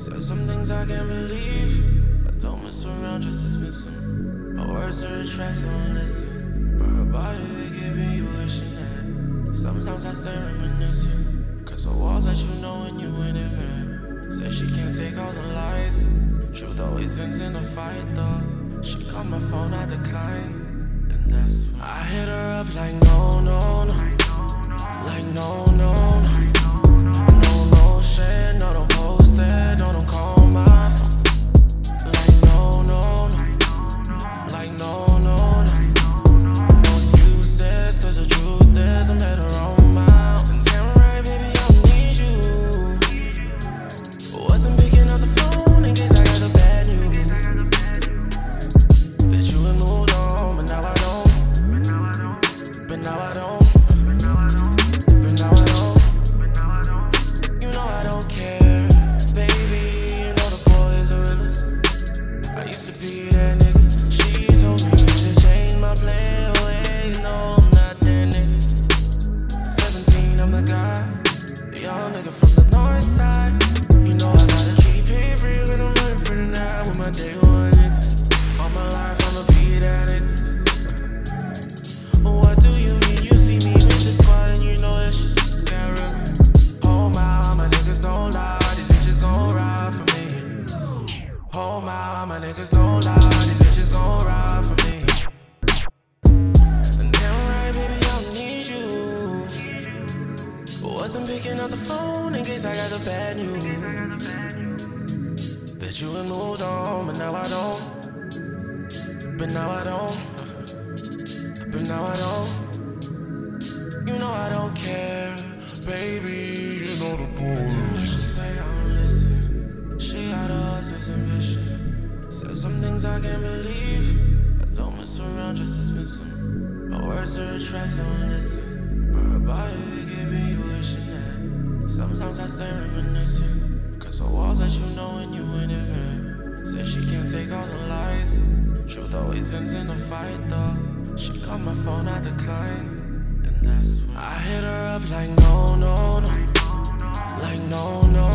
Said some things I can't believe, but don't mess around, just dismiss them. My words are a track, so listen. But her body, they giving you wishing that. Sometimes I stay reminiscing. Cause the walls that you know when you in it, man. Said she can't take all the lies. Truth always ends in a fight, though. She called my phone, I decline. And that's when I hit her up like, no, no, no. Like, no, no, no. The young nigga from the north side. You know I gotta when I'm running for the night with my day one niggas. All my life I'ma. What do you mean? You see me and you know that real. Oh my, my niggas don't lie. These bitches gon' ride for me. Oh my, my niggas don't lie. These bitches gon' ride for me. Wasn't picking up the phone in case I got the bad news. That you had moved on, but now I don't. But now I don't. But now I don't. You know I don't care, baby. You know the boy. She say I don't listen. She got a hustler's ambition. Said some things I can't believe. I don't mess around, just dismiss them. My words are a track, so don't listen. Sometimes I stay reminiscing. Cause the walls that you know when you in it, man. Said she can't take all the lies. Truth always ends in a fight, though. She called my phone, I declined. And that's when I hit her up like, no, no, no. Like, no, no,